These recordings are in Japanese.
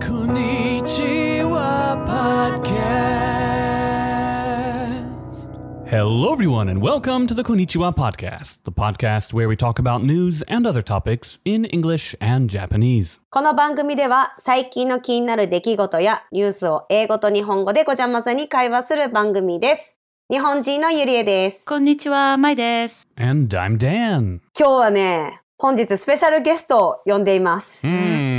Konnichiwa Podcast. Hello, everyone, and welcome to the Konnichiwa Podcast, the podcast where we talk about news and other topics in English and Japanese. この番組では最近の気になる出来事やニュースを英語と日本語でごちゃ混ぜに会話する番組です。日本人のゆりえです。こんにちは、まいです。And I'm Dan. 今日はね、本日スペシャルゲストを呼んでいます。Hmm.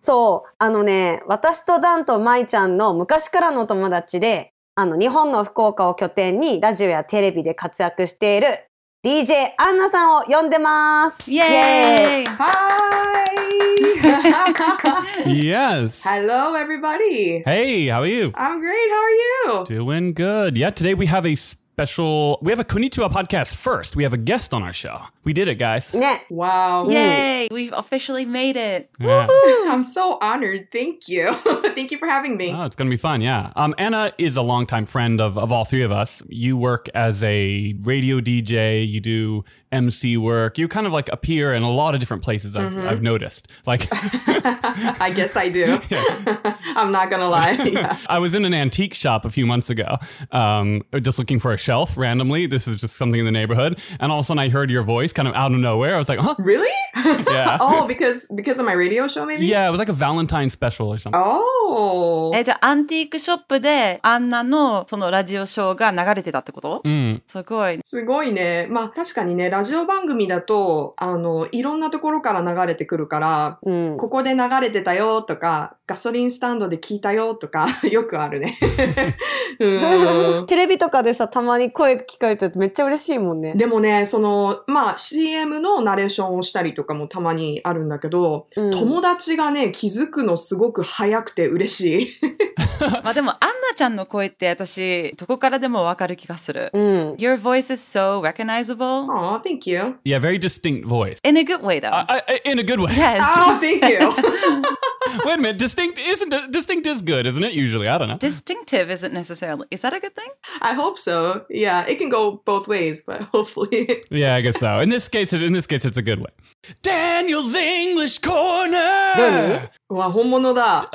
そう、あのね、私とダンとマイちゃんの昔からの友達で、あの、日本の福岡を拠点にラジオやテレビで活躍している DJ アンナさんを呼んでます。イエーイ Hi! Yes. Hello, everybody. Hey, how are you? I'm great. How are you? Doing good. Yeah, today we have a special, we have a Konnichiwa podcast first. We have a guest on our show. We did it, guys. Yeah. Wow. Yay! We've officially made it. Yeah. I'm so honored. Thank you. Thank you for having me. Oh, it's going to be fun, yeah. Um, Anna is a longtime friend of, of all three of us. You work as a radio DJ, you do MC work, you kind of like appear in a lot of different places, I've, I've noticed. Like, I guess I do. I'm not gonna lie. Yeah. I was in an antique shop a few months ago, um, just looking for a shelf randomly. This is just something in the neighborhood. And all of a sudden I heard your voice kind of out of nowhere. I was like, huh? Really? Yeah. oh, because because of my radio show, maybe? Yeah, it was like a Valentine special or something. Oh. え、じゃあ、アンティークショップで、アンナのそのラジオショーが流れてたってこと？Mm. すごい。すごいね。まあ確かにね、ラジオ番組だと、あの、いろんなところから流れてくるから、うん。ここで流れてたよとか、ガソリンスタンドで聞いたよとか、よくあるね。うんテレビとかでさ、たまに声聞かれてるとめっちゃ嬉しいもんね。でもね、その、まあ CM のナレーションをしたりとかもたまにあるんだけど、うん友達がね、気づくのすごく早くて嬉しい。まあでも、アンナちゃんの声って私、どこからでもわかる気がする。うん。Your voice is so recognizable. Aw, thank you. Yeah, very distinct voice. In a good way, though. I, I, in a good way. yes. Oh, thank you. Wait a minute, distinct isn't distinct is good, isn't it? Usually, I don't know. Distinctive isn't necessarily. Is that a good thing? I hope so. Yeah, it can go both ways, but hopefully. Yeah, I guess so. In this case, in this case, it's a good way. Daniel's English Corner. わ、本物だ。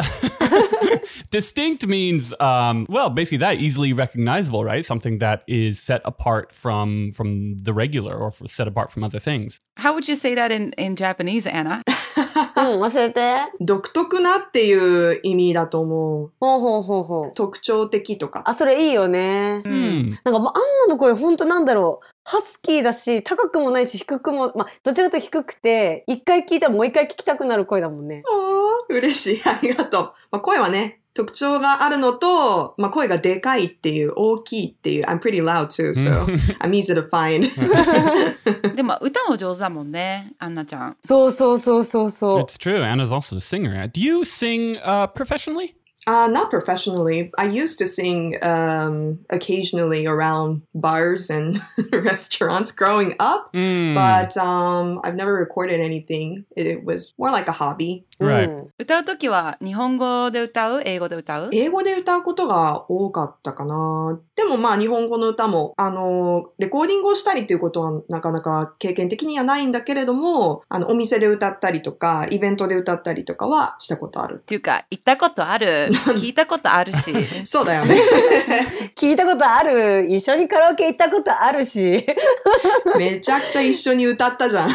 Distinct means, um, well, basically that easily recognizable, right? Something that is set apart from from the regular or set apart from other things. How would you say that in, in Japanese, Anna? うん、教えて。独特なっていう意味だと思う。ほうほうほうほう。特徴的とか。あ、それいいよね。Hmm. なんかもうアンナの声ほんとなんだろう。ハスキーだし、高くもないし、低くも、まあ、どちらかというと低くて、一回聞いたらもう一回聞きたくなる声だもんね。嬉しい。ありがとう。まあ、声はね、特徴があるのと、まあ、声がでかいっていう、大きいっていう。I'm pretty loud too, so I'm easy to find. でも、歌も上手だもんね、アンナちゃん。そうそうそうそうそう。It's true. Anna's also a singer. Do you sing uh, professionally? Uh, not professionally. I used to sing um, occasionally around bars and restaurants growing up, Hmm. but um, I've never recorded anything. It was more like a hobby. Right. うん歌うときは日本語で歌う？英語で歌う？英語で歌うことが多かったかな。でもまあ日本語の歌も、あの、レコーディングをしたりっていうことはなかなか経験的にはないんだけれども、あの、お店で歌ったりとか、イベントで歌ったりとかはしたことある。っていうか、行ったことある？聞いたことあるし。そうだよね。聞いたことある？一緒にカラオケ行ったことあるし。めちゃくちゃ一緒に歌ったじゃん。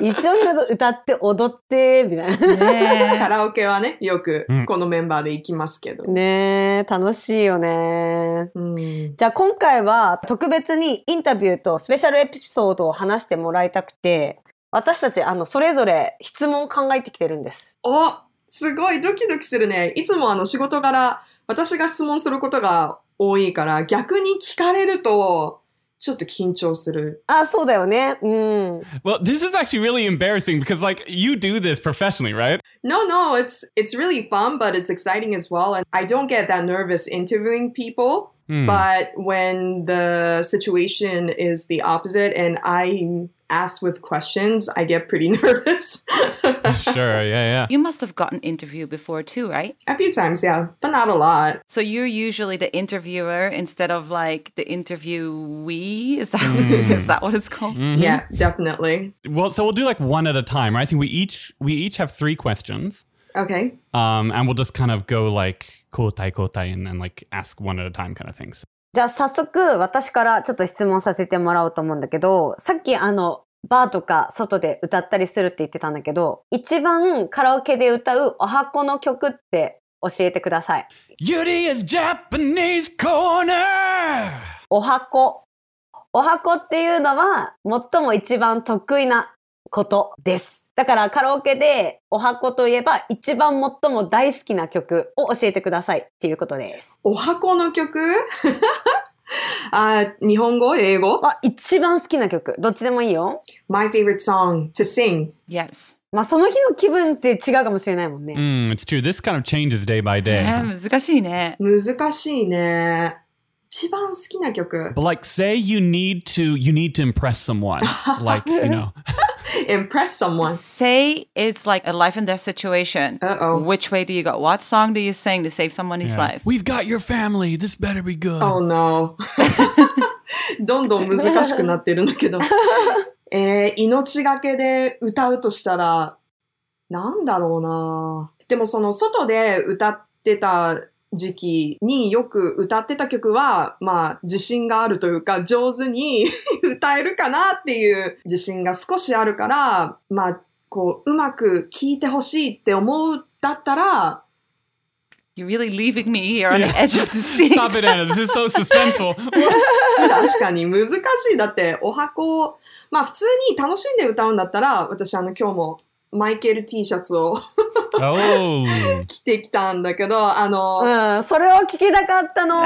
一緒に歌って踊って、みたいな。カねラオケはね、よくうんこのメンバーで行きますけど。ねえ、楽しいよね。うん。じゃあ今回は特別にインタビューとスペシャルエピソードを話してもらいたくて、私たちあのそれぞれ質問を考えてきてるんです。おすごいドキドキするね。いつもあの仕事柄、私が質問することが多いから、逆に聞かれると、ちょっと緊張する。あ、そうだよね。うん。 Well, this is actually really embarrassing because, like, you do this professionally, right? No, no, it's it's really fun, but it's exciting as well. And I don't get that nervous interviewing people. Hmm. But when the situation is the opposite and I'm asked with questions, I get pretty nervous. sure, yeah, yeah. You must have gotten interviewed before too, right? a few times, yeah, but not a lot. So you're usually the interviewer instead of like the interviewee. Is that is that what it's called? Yeah, definitely. Well, so we'll do like one at a time, right? I think we each we each have three questions. Okay. Um, and we'll just kind of go like kotai kotai and then like ask one at a time kind of things. じゃあ早速私からちょっと質問させてもらおうと思うんだけど、さっきあの、 バーとか外で歌ったりするって言ってたんだけど、一番カラオケで歌うお箱の曲って教えてください。Yuri's Japanese Corner! お箱。お箱っていうのは最も一番得意なことです。だからカラオケでお箱といえば一番最も大好きな曲を教えてくださいっていうことです。お箱の曲？あ日本語英語あ、一番好きな曲。どっちでもいいよ。?My favorite song to sing. Yes. まあその日の気分って違うかもしれないもんね。Mm, it's true. This kind of changes day by day. えー難しいね。難しいね。一番好きな曲。But like say you need to you need to impress someone. like, you know. Impress someone. Say it's like a life and death situation. Uh-oh. Which way do you go? What song do you sing to save someone's life? We've got your family. This better be good. Oh no. どんどん難しくなってるんだけど。えー、命がけで歌うとしたら、なんだろうな。でもその外で歌ってた時期によく歌ってた曲は、まあ自信があるというか上手に 歌えるかなっていう自信が少しあるから、まあこううまく聴いてほしいって思うだったら、You're really leaving me here on the edge of the seat. Stop it, Anna. This is so suspenseful. 確かに難しい。だって、お箱を、まあ普通に楽しんで歌うんだったら、私あの今日もマイケル T シャツを oh. 着てきたんだけど、あの、うん、それを聞きたかったの。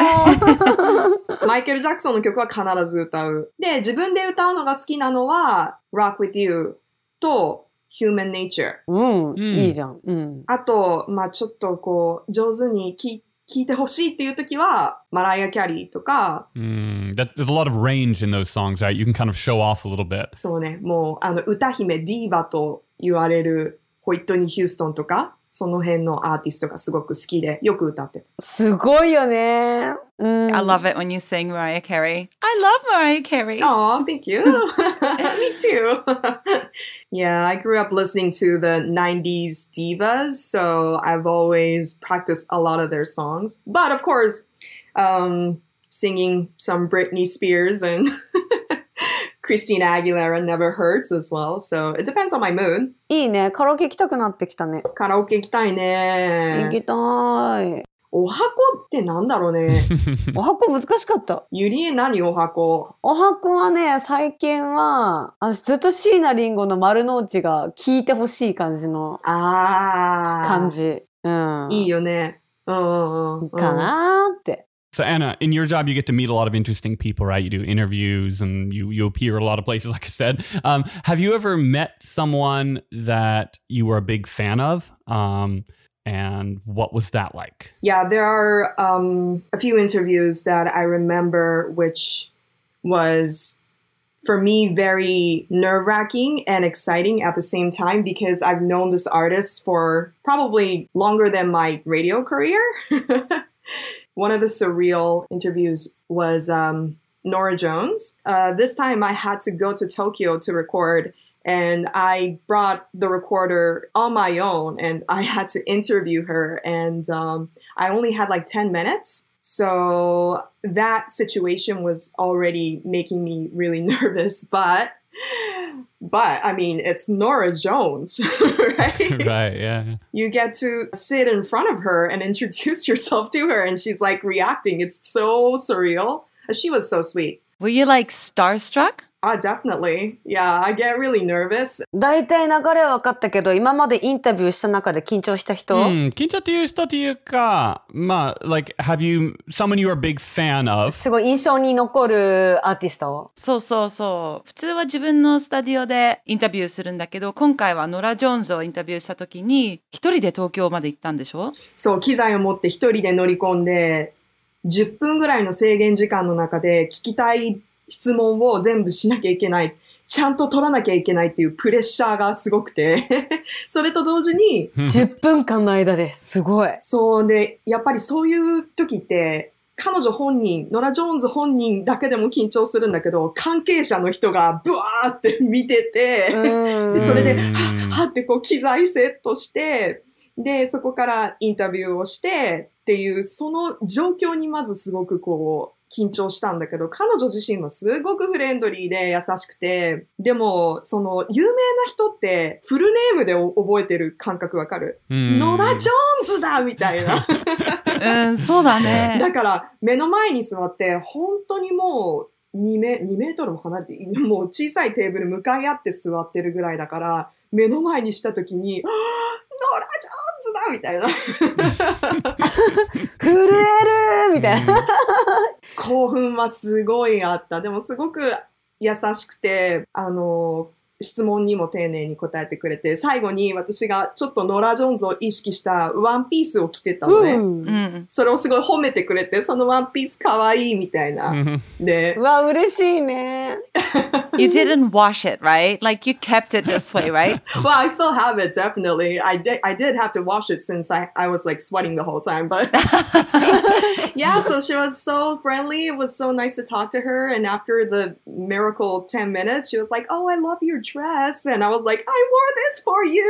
マイケル・ジャクソンの曲は必ず歌う。で、自分で歌うのが好きなのは、Rock With You と Human Nature。うん、んいいじゃん。うん。あと、まあちょっとこう、上手に聴聴いてほしいっていう時は、マライア・キャリーとか、Mm, that, there's a lot of range in those songs, right? You can kind of show off a little bit. そうね、もう、あの、歌姫、ディーバと言われる、ホイットニー・ヒューストンとか、その辺のアーティストがすごく好きで、よく歌ってた。すごいよね。うん。 I love it when you sing Mariah Carey. I love Mariah Carey. Oh, thank you. Me too. yeah, I grew up listening to the 90s divas, so I've always practiced a lot of their songs. But of course, um, singing some Britney Spears and Christina Aguilera never hurts as well. So it depends on my mood. いいね。カラオケ行きたくなってきたね。カラオケ行きたい行ね。きたい。お箱ってなんだろうね。お箱難しかった。ゆりえ何お箱？お箱はね、最近は、あずっと椎名林檎の丸の内が聴いてほしい感じのあー。感じ。うん。いいよね。うんうんうん。かなーって。So Anna, in your job, you get to meet a lot of interesting people, right? You do interviews and you you appear a lot of places, like I said. Um, have you ever met someone that you were a big fan of? Um, and what was that like? Yeah, there are um, a few interviews that I remember, which was for me very nerve wracking and exciting at the same time because I've known this artist for probably longer than my radio career. One of the surreal interviews was um, Nora Jones. Uh, this time I had to go to Tokyo to record. And I brought the recorder on my own and I had to interview her. And um, I only had like 10 minutes. So that situation was already making me really nervous. But, but I mean, it's Nora Jones, right? right, yeah. you get to sit in front of her and introduce yourself to her, and she's like reacting. It's so surreal. She was so sweet. Were you like starstruck? Ah, definitely. Yeah, I get really nervous. 大体流れは分かったけど、今までインタビューした中で緊張した人、Hmm, 緊張という人というか、まあ、like, have you, someone you're a big fan of? すごい印象に残るアーティスト？そうそうそう。普通は自分のスタディオでインタビューするんだけど、今回はノラ・ジョーンズをインタビューした時に、一人で東京まで行ったんでしょ？そう、機材を持って一人で乗り込んで、10分ぐらいの制限時間の中で聞きたい質問を全部しなきゃいけない。ちゃんと取らなきゃいけないっていうプレッシャーがすごくて。それと同時に、10分間の間ですごい。そうで、やっぱりそういう時って、彼女本人、ノラ・ジョーンズ本人だけでも緊張するんだけど、関係者の人がブワーって見てて、それで、うんはっはってこう機材セットして、で、そこからインタビューをしてっていう、その状況にまずすごくこう、緊張したんだけど、彼女自身はすごくフレンドリーで優しくて、でも、その、有名な人って、フルネームで覚えてる感覚わかる？うんノラ・ジョーンズだみたいな。うん、そうだね。だから、目の前に座って、本当にもう、2メ ,2 メートルも離れて、もう小さいテーブル向かい合って座ってるぐらいだから、目の前にした時に、あーノラ・ジョーンズだみたいな。震えるみたいな。興奮はすごいあった。でもすごく優しくて、あの、質問にも丁寧に答えてくれて、最後に私がちょっとノラ・ジョーンズを意識したワンピースを着てたのね。うんうん。それをすごい褒めてくれて、そのワンピースかわいいみたいな。でう、わ、嬉しいね。 You didn't wash it, right? Like you kept it this way, right? well, I still have it, definitely. I did, I did have to wash it since I, I was like sweating the whole time, but yeah, so she was so friendly. It was so nice to talk to her. And after the miracle 10 minutes, she was like, Oh, I love your dress. And I was like, I wore this for you.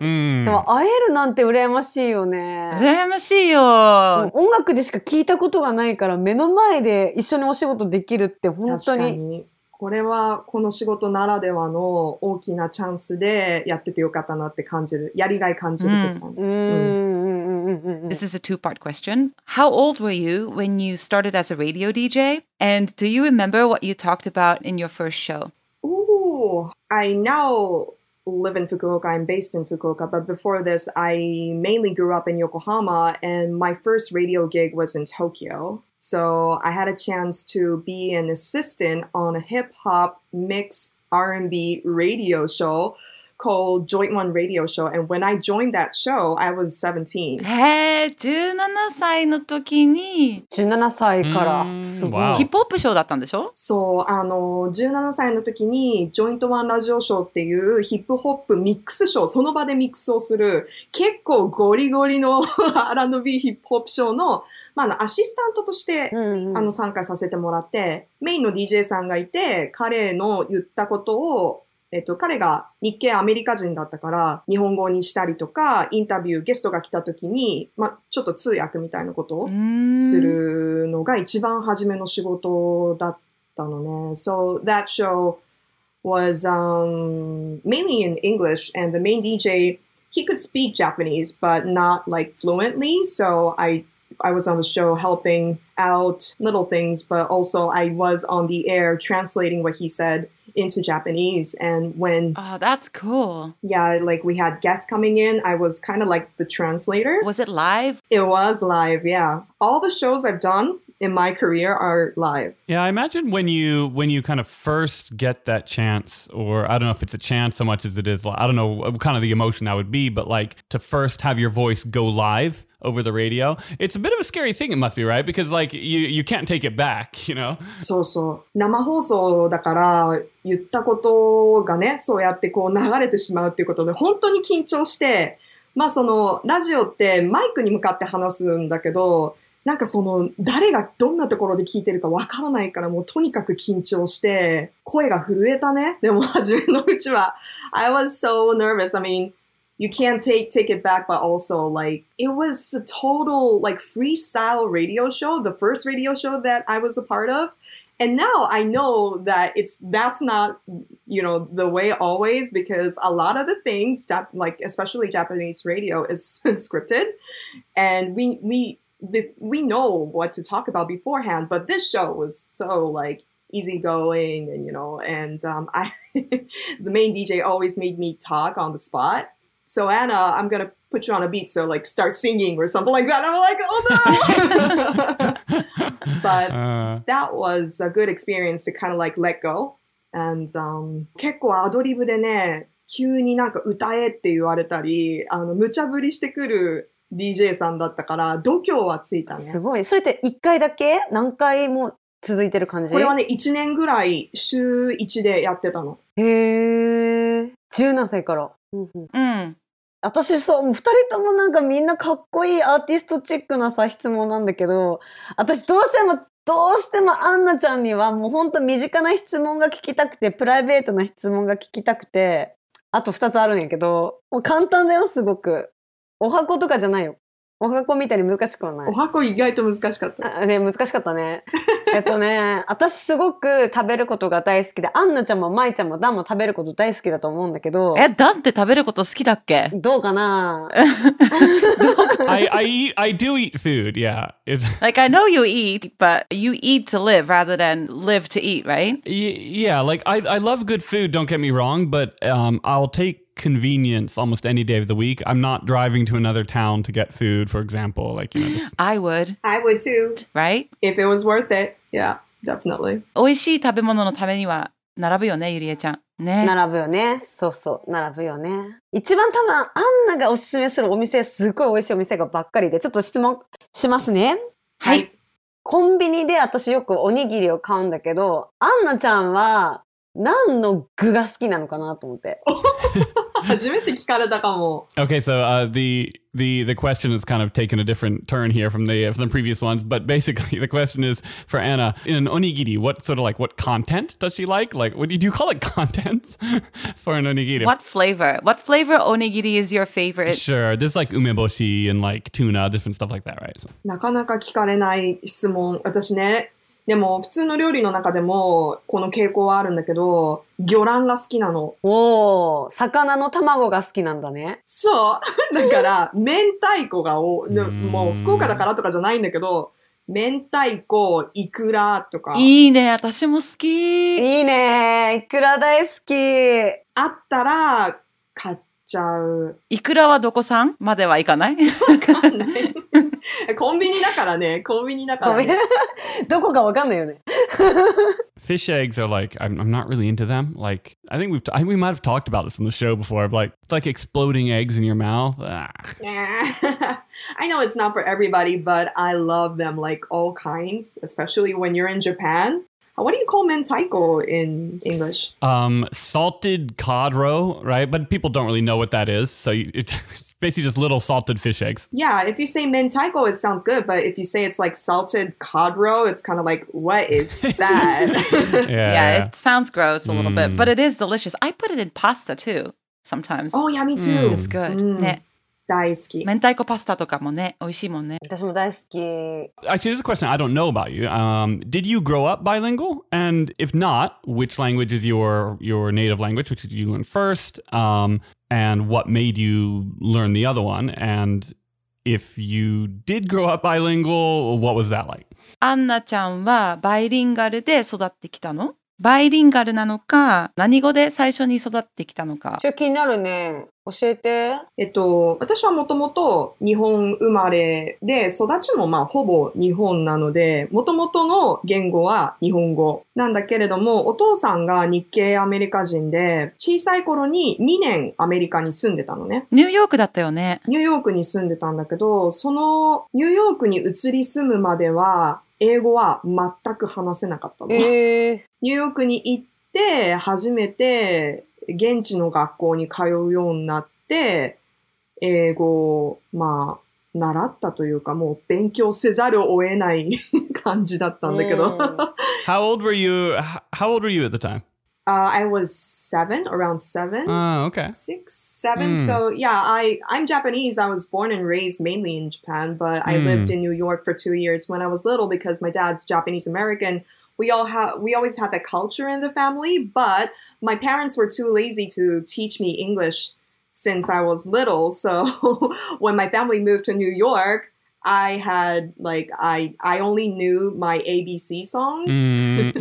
うんでも会えるなんて羨ましいよね。羨ましいよ。音楽でしか聞いたことがないから目の前で一緒にお仕事できるって本当に。に。これはこの仕事ならではの大きなチャンスでやっててよかったなって感じる。やりがい感じる This is a two part question. How old were you when you started as a radio DJ? And do you remember what you talked about in your first show? I now live in Fukuoka. I'm based in Fukuoka, but before this, I mainly grew up in Yokohama, and my first radio gig was in Tokyo. So I had a chance to be an assistant on a hip hop mix R&B radio show called Joint One Radio Show. And when I joined that show, I was 17. へえ、17歳の時に17歳からうんすごい。ヒップホップショーだったんでしょそう、あの、17歳の時に、ジョイントワンラジオショーっていうヒップホップミックスショー、その場でミックスをする、結構ゴリゴリの R&B ヒップホップショーの、まあ、あの、アシスタントとして、うんうんあの、参加させてもらって、メインの DJ さんがいて、彼の言ったことを、えっと、彼が日系アメリカ人だったから、日本語にしたりとか、インタビュー、ゲストが来た時に、まあ、ちょっと通訳みたいなことをするのが一番初めの仕事だったのね。So that show was um, mainly in English, and the main DJ he could speak Japanese, but not like fluently. So I I was on the show helping out little things, but also I was on the air translating what he said into Japanese. And when Oh, that's cool. yeah, like we had guests coming in, I was kind of like the translator. Was it live? It was live, yeah. All the shows I've done in my career are live. Yeah, I imagine when you when you kind of first get that chance, or I don't know if it's a chance so much as it is, I don't know kind of the emotion that would be, but like to first have your voice go live over the radio, it's a bit of a scary thing. It must be right because like you you can't take it back, you know. そうそう。生放送だから言ったことがね、そうやってこう流れてしまうっていうことで、本当に緊張して、まあその、ラジオってマイクに向かって話すんだけど、なんかその、誰がどんなところで聞いてるかわからないから、もうとにかく緊張して、声が震えたね。でも初めのうちは、I was so nervous. I mean, you can't take take it back, but also like it was a total like freestyle radio show, the first radio show that I was a part of. And now I know that it's that's not you know the way always because a lot of the things that like especially Japanese radio is scripted, and we we we know what to talk about beforehand. But this show was so like easygoing and you know and um, I the main DJ always made me talk on the spot. So Anna, I'm gonna put you on a beat, so like start singing or something like that. I'm like, oh no! but Uh, that was a good experience to kind of like let go. And um, 結構アドリブでね、急になんか歌えって言われたり、あの、無茶ぶりしてくる DJ さんだったから、度胸はついたね。すごい。それって1回だけ何回も続いてる感じ？これはね、1年ぐらい週1でやってたの。へー。17歳から。うんうんうん。私そう、二人ともなんかみんなかっこいいアーティストチックなさ、質問なんだけど、私どうしても、どうしてもアンナちゃんにはもうほんと身近な質問が聞きたくて、プライベートな質問が聞きたくて、あと2つあるんやけど、もう簡単だよ、すごく。お箱とかじゃないよ。お箱みたいに難しくはないお。箱意外と難しかった。あね、難しかったね。えっとね、私すごく食べることが大好きで、アンナちゃんもマイちゃんもダンも食べること大好きだと思うんだけど、え、だって食べること好きだっけどうかな I, I eat. I do eat food. Yeah. Like, I know you eat, but you eat to live rather than live to eat, right? y- yeah. Like I, I love good food. Don't get me wrong, but um, I'll take convenience almost any day of the week. I'm not driving to another town to get food, for example. Like you know, just, I would, I would too, right? if it was worth it. Yeah, definitely. 美味しい食べ物のためには並ぶよね、ゆりえちゃん。ね。並ぶよね。そうそう、並ぶよね。一番多分、アンナがおすすめするお店、すっごい美味しいお店がばっかりで、ちょっと質問しますね。はい。コンビニで私よくおにぎりを買うんだけど、アンナちゃんは何の具が好きなのかなと思って。初めて聞かれたかも。 okay. So uh, the the the question is kind of taken a different turn here from the from the previous ones, but basically the question is for Anna in an onigiri. What sort of like what content does she like? Like, what do you call it? Content for an onigiri? What flavor? What flavor onigiri is your favorite? Sure. There's like umeboshi and like tuna, different stuff like that, right? So, なかなか聞かれない質問。私ね、 でも普通の料理の中でもこの傾向はあるんだけど、魚卵が好きなの。おー、魚の卵が好きなんだね。そう。だから、明太子がお、もう福岡だからとかじゃないんだけど、明太子、イクラとか、いいね、私も好き。いいねいくら大好き。あったら買っちゃう。いくらはどこ産まではいかないわかんないコンビニだからね、コンビニだから、ごめんね。どこかわかんないよね。 fish eggs are like I'm, I'm not really into them. Like I think we've t- I think we might have talked about this on the show before. Of like it's like exploding eggs in your mouth. Ah. I know it's not for everybody, but I love them like all kinds, especially when you're in Japan. Uh, what do you call mentaiko in English? Um, salted codro, right? But people don't really know what that is, so you, it's basically just little salted fish eggs. Yeah, if you say mentaiko, it sounds good, but if you say it's like salted codro, it's kind of like, what is that? yeah, yeah, yeah, it sounds gross a little mm. bit, but it is delicious. I put it in pasta too sometimes. Oh yeah, me mm. too. Mm. It's good. Mm. 大好き。明太子パスタとかもね、美味しいもんね。私も大好き。Actually, this is a question I don't know about you. Um, did you grow up bilingual? And if not, which language is your your native language? Which did you learn first? Um, and what made you learn the other one? And if you did grow up bilingual, what was that like? アンナちゃんはバイリンガルで育ってきたのバイリンガルなのか、何語で最初に育ってきたのかち。ょ、気になるね。教えて。えっと、私はもともと日本生まれで、育ちもまあほぼ日本なので、もともとの言語は日本語なんだけれども、お父さんが日系アメリカ人で、小さい頃に2年アメリカに住んでたのね。ニューヨークだったよね。ニューヨークに住んでたんだけど、そのニューヨークに移り住むまでは、英語は全く話せなかったの。ええニューヨークに行って、初めて現地の学校に通うようになって、英語を、まあ、習ったというか、もう勉強せざるを得ない感じだったんだけど。うん How old were you? How old were you at the time? Uh, I was seven, around seven. Oh, okay. Six, seven. Hmm. So yeah, I, I'm Japanese. I was born and raised mainly in Japan, but I Hmm. lived in New York for two years when I was little because my dad's Japanese American. We all have, we always had that culture in the family, but my parents were too lazy to teach me English since I was little. So when my family moved to New York, I had like I I only knew my ABC song. Mm,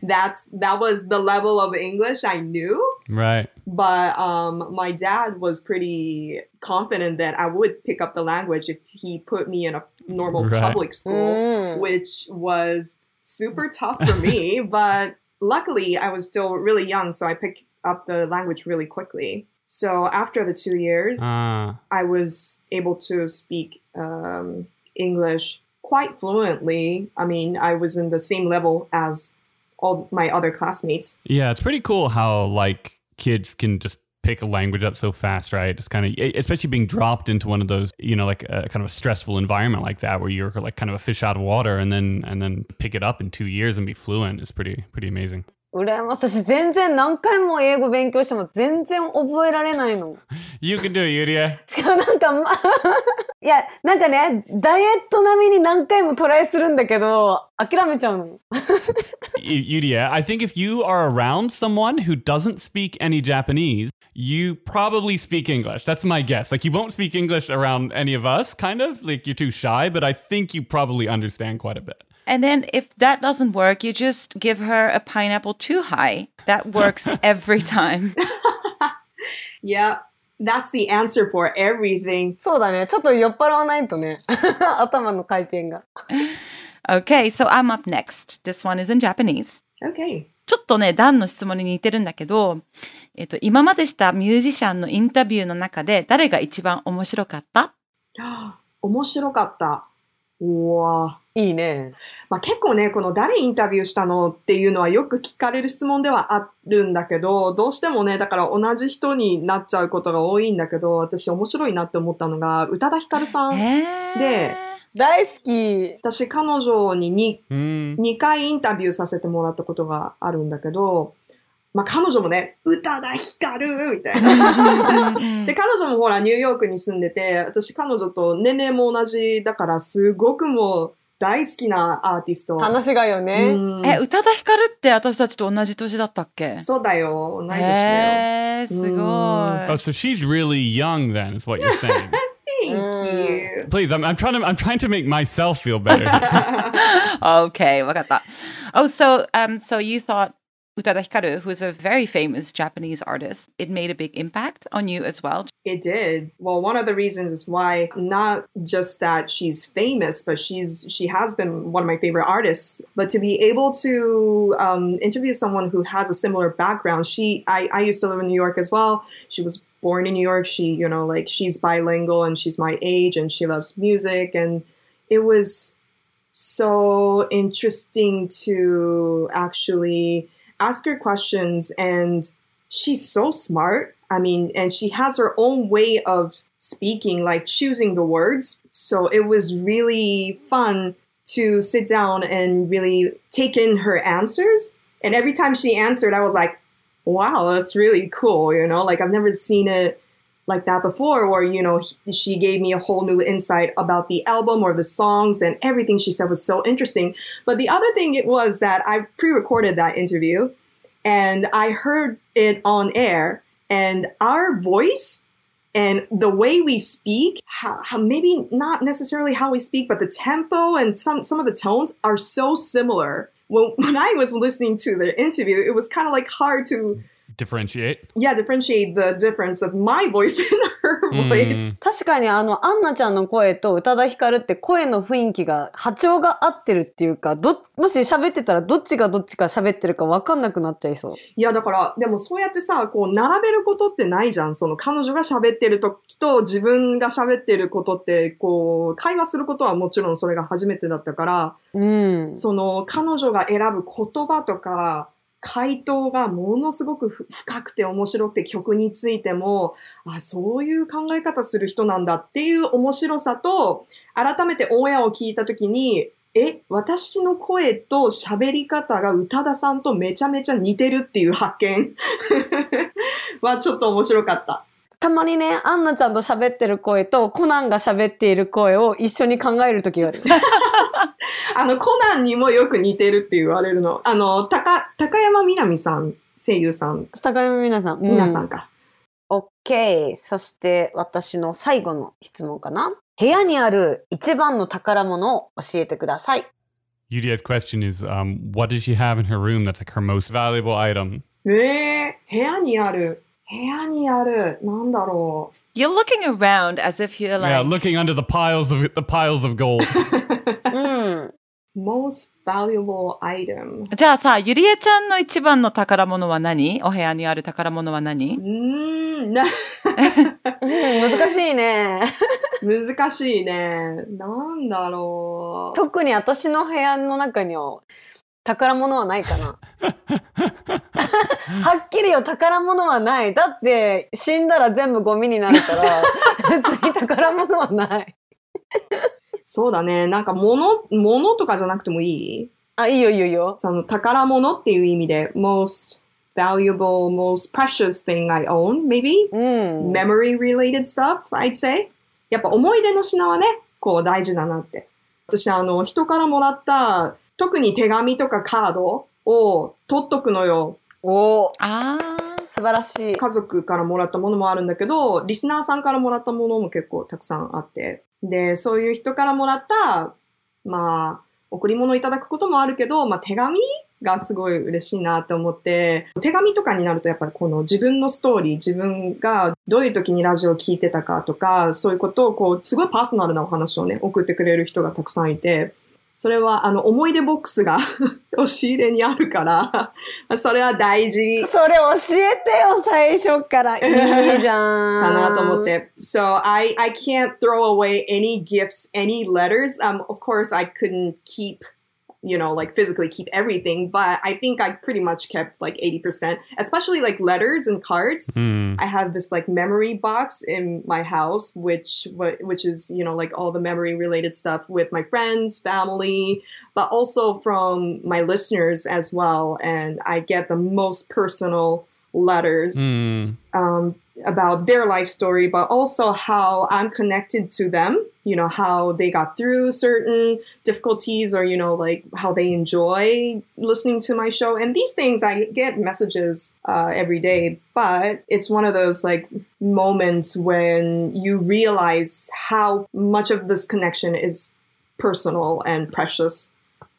That's that was the level of English I knew right. but um, my dad was pretty confident that I would pick up the language if he put me in a normal Right. public school, うん。which was super tough for me. but luckily, I was still really young, so I picked up the language really quickly. So after the two years, Ah. I was able to speak um, English quite fluently. I mean, I was in the same level as all my other classmates. Yeah, it's pretty cool how like kids can just pick a language up so fast, right? It's kind of especially being dropped into one of those, you know, like a kind of a stressful environment like that where you're like kind of a fish out of water and then and then pick it up in 2 years and be fluent is pretty pretty amazing. 羨ましい。私全然何回も英語勉強しても全然覚えられないの。You can do it, Yuria. しかもなんか、ま、いや、なんかね、ダイエット並みに何回もトライするんだけど、諦めちゃうの。Y- Yuria, I think if you are around someone who doesn't speak any Japanese, you probably speak English. That's my guess. Like, you won't speak English around any of us, kind of. Like, you're too shy, but I think you probably understand quite a bit. And then if that doesn't work, you just give her a pineapple too high. That works every time. Yeah, that's the answer for everything. そうだね。ちょっと酔っ払わないとね。頭の回転が。Okay, so I'm up next. This one is in Japanese. Okay. ちょっとね、ダンの質問に似てるんだけど、えっと、今までしたミュージシャンのインタビューの中で誰が一番面白かった面白かった。うわいいね。まあ、結構ね、この誰インタビューしたのっていうのはよく聞かれる質問ではあるんだけど、どうしてもね、だから同じ人になっちゃうことが多いんだけど、私面白いなって思ったのが、宇多田ヒカルさん。えーで大好き。私彼女に 2, Mm. 2回インタビューさせてもらったことがあるんだけど、まあ彼女もね、宇多田ヒカルみたいな。で、彼女もほらニューヨークに住んでて、私彼女と年齢も同じだから、すごくもう大好きなアーティスト。話がよね。うんえ、宇多田ヒカルって私たちと同じ年だったっけそうだよ。同い年だよ。えー、すごい。Oh, so she's really young then, is what you're saying. Thank you. Please, I'm, I'm trying to I'm trying to make myself feel better. Okay, わかった。Oh, so, um, so you thought Utada Hikaru, who's a very famous Japanese artist, it made a big impact on you as well. It did. Well, one of the reasons is why not just that she's famous, but she's she has been one of my favorite artists. But to be able to um, interview someone who has a similar background, she I, I used to live in New York as well. She was born in New York. She you know like she's bilingual and she's my age and she loves music and it was so interesting to actually ask her questions and she's so smart. I mean, and she has her own way of speaking, like choosing the words. So it was really fun to sit down and really take in her answers. And every time she answered, I was like, wow, that's really cool. You know, like I've never seen it like that before, or, you know, she gave me a whole new insight about the album or the songs and everything she said was so interesting. But the other thing it was that I pre recorded that interview and I heard it on air, and our voice and the way we speak, how, how maybe not necessarily how we speak, but the tempo and some some of the tones are so similar. When, when I was listening to the interview, it was kind of like hard to Differentiate? yeah differentiate the difference of my voice and her voice. 確かにあの、アンナちゃんの声と宇多田ヒカルって声の雰囲気が波長が合ってるっていうか、ど、もし喋ってたらどっちがどっちか喋ってるか分かんなくなっちゃいそう。いや、だから、でもそうやってさ、こう、並べることってないじゃん。その、彼女が喋ってる時と自分が喋ってることって、こう、会話することはもちろんそれが初めてだったから、うん。その、彼女が選ぶ言葉とか、回答がものすごく深くて面白くて曲についても、あ、そういう考え方する人なんだっていう面白さと、改めてオンエアを聞いたときに、え、私の声と喋り方が宇多田さんとめちゃめちゃ似てるっていう発見 はちょっと面白かった。たまにね、アンナちゃんと喋ってる声とコナンが喋っている声を一緒に考える時がある。あの、コナンにもよく似てるって言われるの。あの、高、高山みなみさん、声優さん、高山皆さん。皆さんか。オッケー。そして私の最後の質問かな。部屋にある一番の宝物を教えてください。Yudia's question is, um, what does she have in her room that's like her most valuable item? ええ部屋にある。部屋にある。なんだろ You're looking around as if you're yeah, like, looking under the piles of the piles of gold. most valuable item. じゃあさ、ゆりえちゃんの一番の宝物は何お部屋にある宝物はう何ーん、な、うん難しいね。難しいね。なんだろう。特に私の部屋の中には宝物はないかな。はっきりよ、宝物はない。だって、死んだら全部ゴミになるから、別に宝物はない。そうだね。なんか物、物とかじゃなくてもいい？あ、いいよいいよいいよ。その宝物っていう意味で、most valuable, most precious thing I own, maybe? うん。memory related stuff, I'd say? やっぱ思い出の品はね、こう大事だなって。私あの、人からもらった、特に手紙とかカードを取っとくのよ。おーあ素晴らしい。家族からもらったものもあるんだけど、リスナーさんからもらったものも結構たくさんあって。で、そういう人からもらった、まあ、贈り物いただくこともあるけど、まあ手紙がすごい嬉しいなって思って、手紙とかになるとやっぱりこの自分のストーリー、自分がどういう時にラジオを聞いてたかとか、そういうことをこう、すごいパーソナルなお話をね、送ってくれる人がたくさんいて、それはあの思い出ボックスが押し入れにあるから、それは大事。それ教えてよ、最初から。いいじゃん。かなと思って。So I, I can't throw away any gifts, any letters. Um, of course, I couldn't keep, you know, like physically keep everything, but I think I pretty much kept like 80%, especially like letters and cards. Mm. I have this like memory box in my house, which, which is, you know, like all the memory related stuff with my friends, family, but also from my listeners as well. And I get the most personal letters mm. um, about their life story, but also how I'm connected to them you know, how they got through certain difficulties or, you know, like how they enjoy listening to my show. And these things, I get messages uh, every day, but it's one of those like moments when you realize how much of this connection is personal and precious.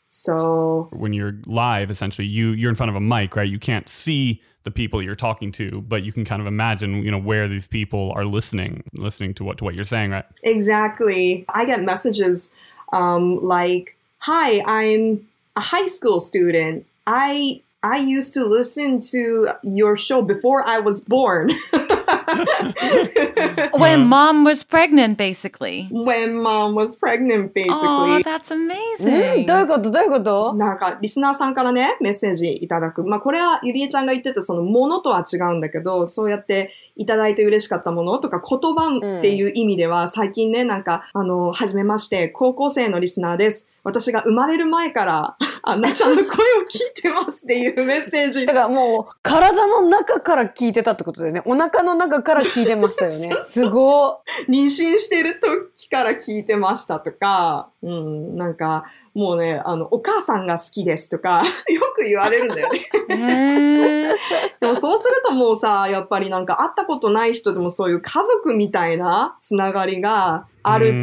So, when you're live, essentially, you you're in front of a mic, right? You can't see the people you're talking to, but you can kind of imagine, you know, where these people are listening, listening to what to what you're saying, right? Exactly. I get messages um, like, "Hi, I'm a high school student. I I used to listen to your show before I was born." When mom was pregnant, basically. when mom was pregnant, Oh, basically. that's うん amazing. どういうこと？どういうこと？なんか、リスナーさんからね、メッセージいただく。まあ、これはゆりえちゃんが言ってたそのものとは違うんだけど、そうやっていただいて嬉しかったものとか言葉っていう意味では、最近ね、なんか、あの、はじめまして、高校生のリスナーです。私が生まれる前から、あんなちゃんの声を聞いてますっていうメッセージだ。からもう、体の中から聞いてたってことだよね。お腹の中から聞いてましたよね。すご妊娠してる時から聞いてましたとか、うん、なんか、もうね、あの、お母さんが好きですとか、よく言われるんだよね。でもそうするともうさ、やっぱりなんか会ったことない人でもそういう家族みたいなつながりがあるって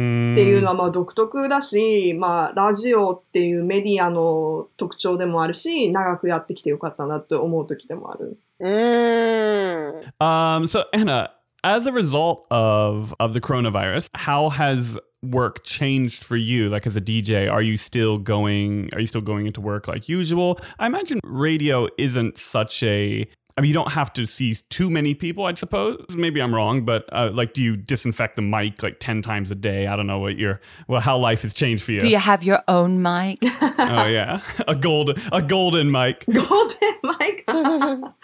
いうのはまあ独特だし、まあラジオっていうメディアの特徴でもあるし、長くやってきてよかったなって思う時でもある。い。うーん。Um, so Anna, as a result of of the coronavirus, how has work changed for you? Like as a DJ, are you still going? Are you still going into work like usual? I imagine radio isn't such a. I mean, you don't have to see too many people, I suppose. Maybe I'm wrong, but uh, like, do you disinfect the mic like ten times a day? I don't know what your well, how life has changed for you. Do you have your own mic? oh yeah, a gold a golden mic. ゴールデンマイク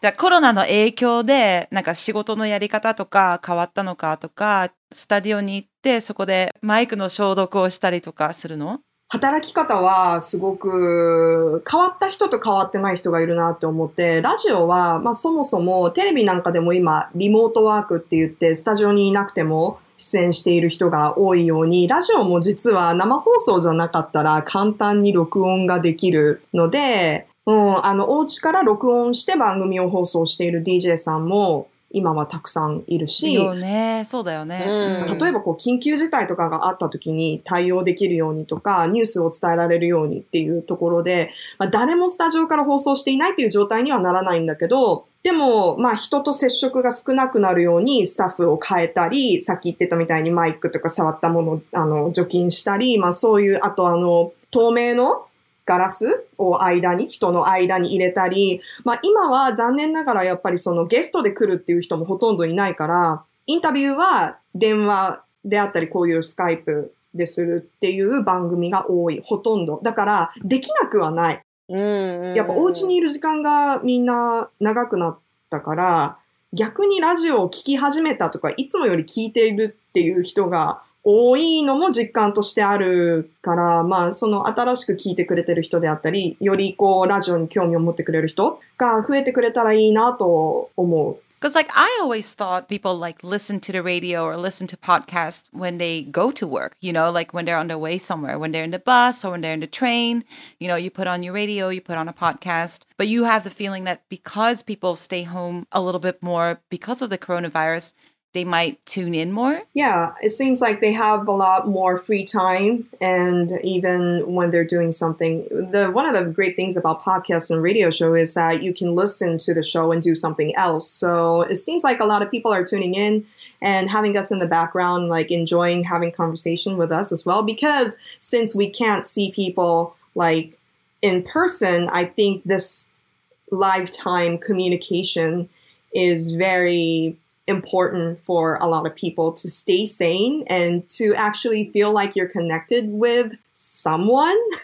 じゃあコロナの影響でなんか仕事のやり方とか変わったのかとかスタディオに行ってそこでマイクの消毒をしたりとかするの 働き方はすごく変わった人と変わってない人がいるなって思って、ラジオは、まあそもそもテレビなんかでも今リモートワークって言ってスタジオにいなくても出演している人が多いように、ラジオも実は生放送じゃなかったら簡単に録音ができるので、うん、あの、お家から録音して番組を放送している DJ さんも今はたくさんいるし、よね。そうだよね、うん。例えばこう緊急事態とかがあった時に対応できるようにとか、ニュースを伝えられるようにっていうところで、まあ、誰もスタジオから放送していないっていう状態にはならないんだけど、でも、まあ人と接触が少なくなるようにスタッフを変えたり、さっき言ってたみたいにマイクとか触ったものをあの除菌したり、まあそういう、あとあの、透明のガラスを間に、人の間に入れたり、まあ今は残念ながらやっぱりそのゲストで来るっていう人もほとんどいないから、インタビューは電話であったりこういうスカイプでするっていう番組が多い、ほとんど。だから、できなくはない。うん。やっぱお家にいる時間がみんな長くなったから、逆にラジオを聞き始めたとか、いつもより聞いているっていう人が多いのも実感としてあるから、まあ、その新しく聞いてくれてる人であったり、よりこう、ラジオに興味を持ってくれる人が増えてくれたらいいなと思う。 Because like I always thought people like listen to the radio or listen to podcasts when they go to work, you know, like when they're on their way somewhere, when they're in the bus or when they're in the train, you know, you put on your radio, you put on a podcast. But you have the feeling that because people stay home a little bit more because of the coronavirus, they might tune in more. Yeah, it seems like they have a lot more free time and even when they're doing something the one of the great things about podcasts and radio show is that you can listen to the show and do something else. So it seems like a lot of people are tuning in and having us in the background like enjoying having conversation with us as well because since we can't see people like in person, I think this lifetime communication is very important for a lot of people to stay sane and to actually feel like you're connected with someone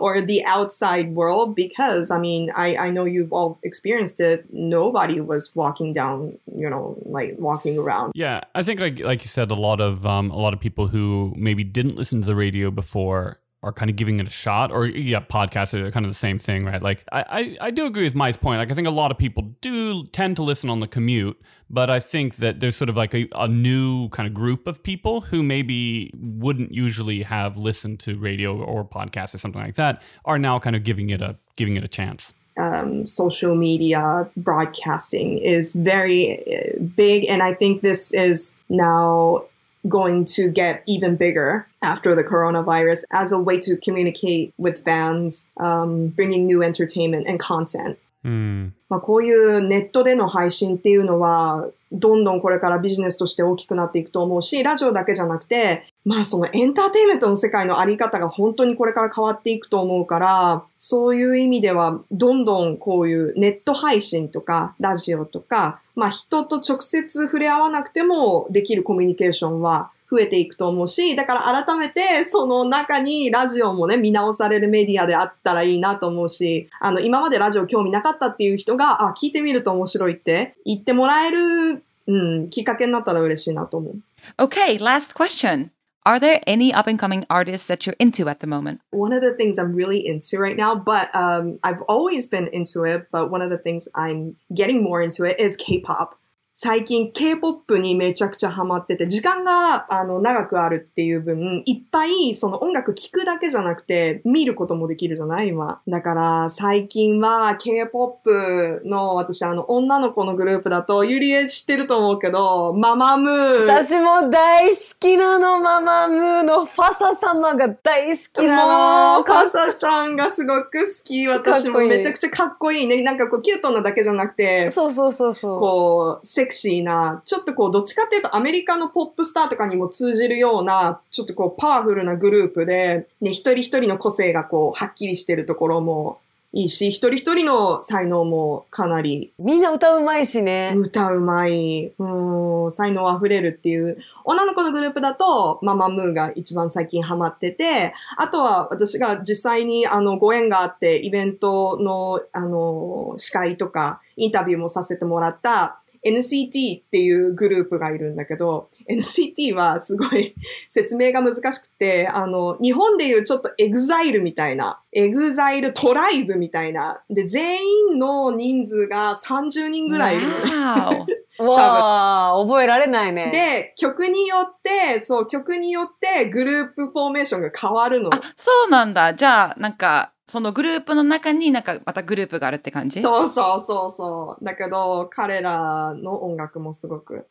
or the outside world because I mean I, I know you've all experienced it. Nobody was walking down you know like walking around. Yeah, I think like like you said, a lot of um, a lot of people who maybe didn't listen to the radio before are kind of giving it a shot, or yeah, podcasts are kind of the same thing, right? Like I, I I do agree with Mai's point. Like I think a lot of people do tend to listen on the commute, but I think that there's sort of like a, a new kind of group of people who maybe wouldn't usually have listened to radio or podcasts or something like that are now kind of giving it a giving it a chance. um, social media broadcasting is very uh, big, and I think this is now going to get even bigger after the coronavirus as a way to communicate with fans, um, bringing new entertainment and content. Hmm. まあ、こういうネットでの配信っていうのは、どんどんこれからビジネスとして大きくなっていくと思うし、ラジオだけじゃなくて、まあそのエンターテイメントの世界のあり方が本当にこれから変わっていくと思うから、そういう意味では、どんどんこういうネット配信とか、ラジオとか、まあ人と直接触れ合わなくてもできるコミュニケーションは増えていくと思うし、だから改めてその中にラジオもね、見直されるメディアであったらいいなと思うし、あの、今までラジオ興味なかったっていう人が、あ、聞いてみると面白いって言ってもらえる、うん、きっかけになったら嬉しいなと思う。Okay, last question. Are there any up and coming artists that you're into at the moment? One of the things I'm really into right now, but um, I've always been into it, but one of the things I'm getting more into it is K-pop. 最近 K-POP にめちゃくちゃハマってて、時間があの長くあるっていう分、いっぱいその音楽聴くだけじゃなくて、見ることもできるじゃない？今。だから最近は K-POP の私あの女の子のグループだと、ゆりえ知ってると思うけど、ママムー。私も大好きなの、ママムーのファサ様が大好きなの。もう、カサちゃんがすごく好き。私もめちゃくちゃかっこいいね。なんかこう、キュートなだけじゃなくて、そうそうそうそう。こう、セクシーな、ちょっとこう、どっちかっていうとアメリカのポップスターとかにも通じるような、ちょっとこう、パワフルなグループで、ね、一人一人の個性がこう、はっきりしてるところもいいし、一人一人の才能もかなりみんな歌うまいしね。歌うまい、うん、才能あふれるっていう、女の子のグループだと、 MAMAMOO が一番最近ハマってて、あとは私が実際にあのご縁があって、イベントのあの司会とかインタビューもさせてもらった NCT っていうグループがいるんだけど、NCT はすごい 説明が難しくて、あの、日本でいうちょっと EXILE みたいな、 EXILE TRIBE みたいな、で、全員の人数が30人ぐらいいる. わあ、覚えられないね。で、曲によって、そう、曲によってグループフォーメーションが変わるの。あ、そうなんだ。じゃあ、なんか、そのグループの中になんかまたグループがあるって感じ？そうそうそうそう。だけど、彼らの音楽もすごく、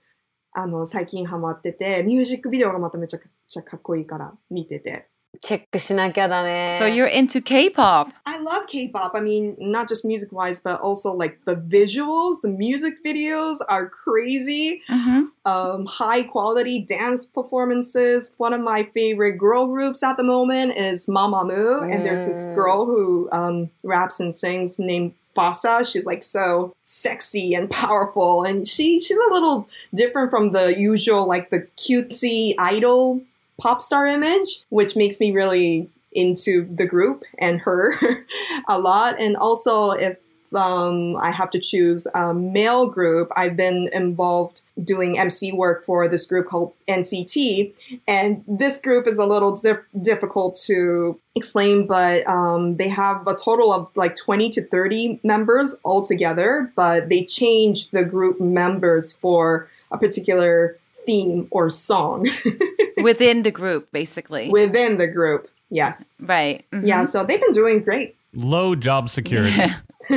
あの、最近ハマってて、ミュージックビデオがまためちゃくちゃかっこいいから見てて。チェックしなきゃだね。 So you're into K-pop. I love K-pop. I mean, not just music-wise, but also like the visuals, the music videos are crazy. Mhm. um, high quality dance performances. One of my favorite girl groups at the moment is Mamamoo, and there's this Mm. girl who um, raps and sings named Fasa. She's like so sexy and powerful, and she she's a little different from the usual like the cutesy idol pop star image, which makes me really into the group and her a lot. And also, if um, I have to choose a male group, I've been involved doing MC work for this group called NCT. And this group is a little dif- difficult to explain, but um, they have a total of like 20 to 30 members altogether, but they change the group members for a particular theme or song Within the group, basically. within the group. Yes. right. Mhm. Yeah, so they've been doing great. Low job security.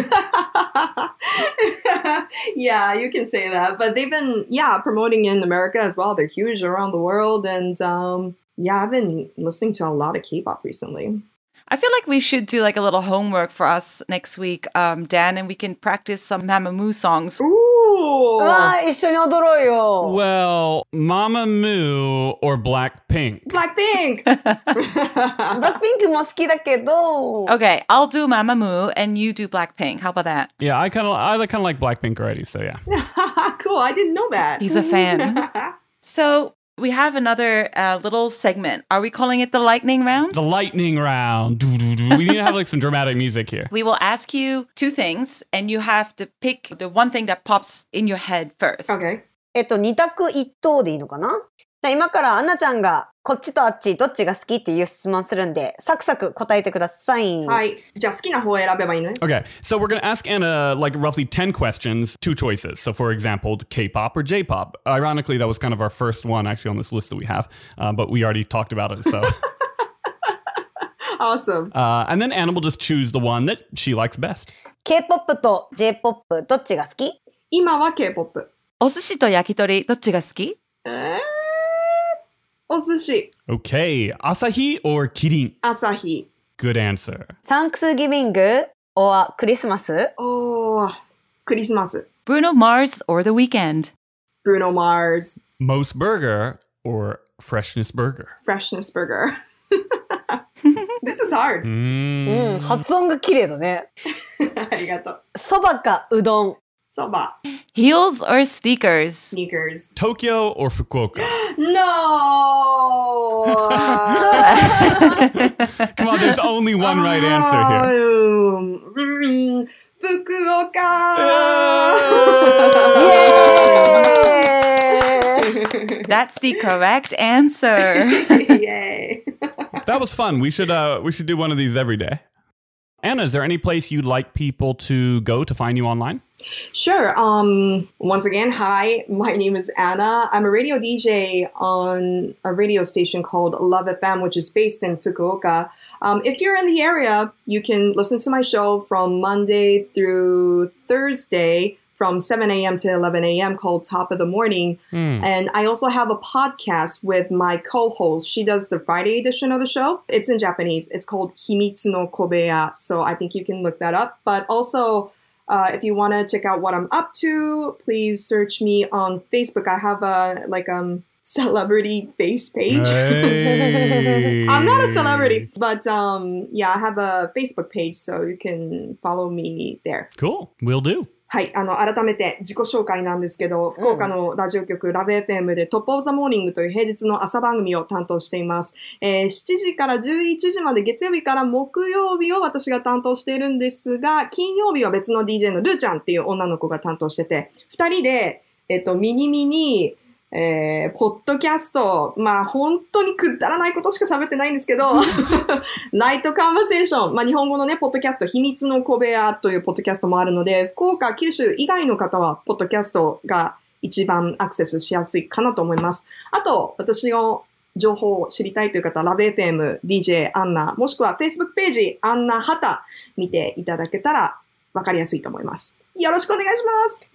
yeah, you can say that. But they've been, yeah, promoting in America as well. They're huge around the world. And um, yeah, I've been listening to a lot of K pop recently. I feel like we should do like a little homework for us next week, um, Dan, and we can practice some Mamamoo songs. Ooh. うわー一緒に踊ろうよ。 well, Mama Moo or Blackpink? Blackpink! ブラックピンクも好きだけど。 Okay, I'll do Mamamoo and you do Blackpink. How about that? Yeah, I kind of I kind of like Blackpink already. So yeah. cool, I didn't know that. He's a fan. so we have another uh, little segment. Are we calling it the lightning round? The lightning round. Doo-doo-doo. we need to have like some dramatic music here. We will ask you two things, and you have to pick the one thing that pops in your head first. Okay. えっと、二択一答でいいのかな じゃあ今からアンナちゃんがこっちとあっちどっちが好きっていう質問するんで、サクサク答えてください。はい。じゃあ好きな方を選べばいいのね。Okay, so we're gonna ask Anna like roughly ten questions, two choices. So, for example, K-pop or J-pop. Ironically, that was kind of our first one actually on this list that we have, uh, but we already talked about it. So, Awesome. uh, and then Anna will just choose the one that she likes best. K-POP と J-POP どっちが好き今は K-POP。お寿司と焼き鳥、どっちが好きえー、お寿司。 Okay, Asahi or Kirin? 朝日。 Good answer. サンクスギビング or クリスマスおー。クリスマス。 Bruno Mars or The Weeknd? Bruno Mars。 Most Burger or Freshness Burger? Freshness Burger. This is hard. Mm. うん、発音が綺麗だね。ありがとう。そばかうどん。 soba. Heels or sneakers? Sneakers. Tokyo or Fukuoka? no! Come on, there's only one right answer here. Um, Fukuoka! That's the correct answer. Yay! that was fun. We should uh, we should do one of these every day. Anna, is there any place you'd like people to go to find you online? Sure. Um, once again, hi. My name is Anna. I'm a radio DJ on a radio station called Love FM, which is based in Fukuoka. Um, if you're in the area, you can listen to my show from Monday through Thursday from 7 a.m. to 11 a.m. called Top of the Morning. And I also have a podcast with my co-host. She does the Friday edition of the show. It's in Japanese. It's called Himitsu no Kobeya. So I think you can look that up. But also, uh, if you want to check out what I'm up to, please search me on Facebook. I have a like um celebrity face page. Hey. I'm not a celebrity, but um yeah, I have a Facebook page, so you can follow me there. Cool. Will do. はい、あの、改めて自己紹介なんですけど、福岡のラジオ局、ラブ FM で Top of the Morning という平日の朝番組を担当しています。えー7時から11時まで月曜日から木曜日を私が担当しているんですが、金曜日は別の DJ のルーちゃんっていう女の子が担当してて、二人で、えっと、ミニミニ、えー、ポッドキャスト、まあ本当にくだらないことしか喋ってないんですけど、ライトカンバセーション、まあ日本語のね、ポッドキャスト、秘密の小部屋というポッドキャストもあるので、福岡、九州以外の方は、ポッドキャストが一番アクセスしやすいかなと思います。あと、私の情報を知りたいという方は、ラブ FM、DJ アンナ、もしくは Facebook ページ、アンナハタ見ていただけたらわかりやすいと思います。よろしくお願いします。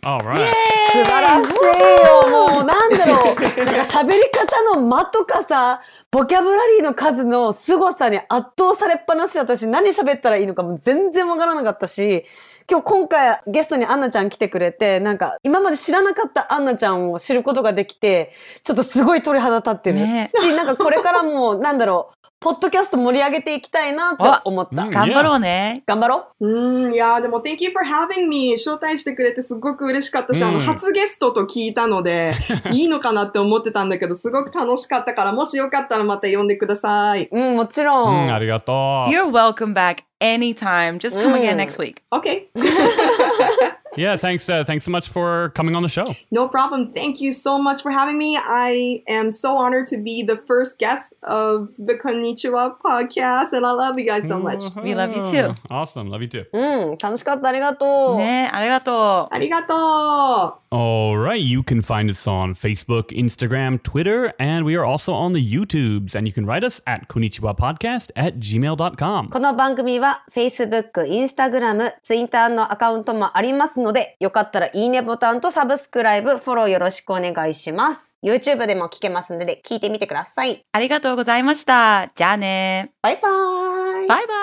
素晴らしいよ。もう なんだろう。なんか喋り方の間とかさボキャブラリーの数の凄さに圧倒されっぱなしだったし何喋ったらいいのかも全然わからなかったし今日今回ゲストにアンナちゃん来てくれてなんか今まで知らなかったアンナちゃんを知ることができてちょっとすごい鳥肌立ってる、ね。しなんかこれからもなんだろうポッドキャスト盛り上げていきたいなって思った。うん頑張ろうね。頑張ろうーん、いやーでも Thank you for having me 招待してくれてすごく嬉しかったし、あの、うん初ゲストと聞いたので、いいのかなって思ってたんだけど、すごく楽しかったから、もしよかったらまた呼んでください。う。うん、もちろ。うんん、ありがとう。You're welcome back anytime. Just come again Mm. next week. OK. Yeah, thanks. Uh, thanks so much for coming on the show. No problem. Thank you so much for having me. I am so honored to be the first guest of the Konnichiwa podcast, and I love you guys so much. We love you too. Awesome. Love you too. うん、楽しかった。ありがとう。ねありがとう。ありがとう All right. You can find us on Facebook, Instagram, Twitter, and we are also on the YouTubes. And you can write us at konnichiwapodcast at gmail.com. この番組は Facebook、Instagram、Twitter のアカウントもあります ので、よかったらいいねボタンとサブスクライブ、フォローよろしくお願いします。YouTube でも聞けますので、聞いてみてください。ありがとうございました。じゃあね。バイバーイバイバ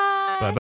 イ。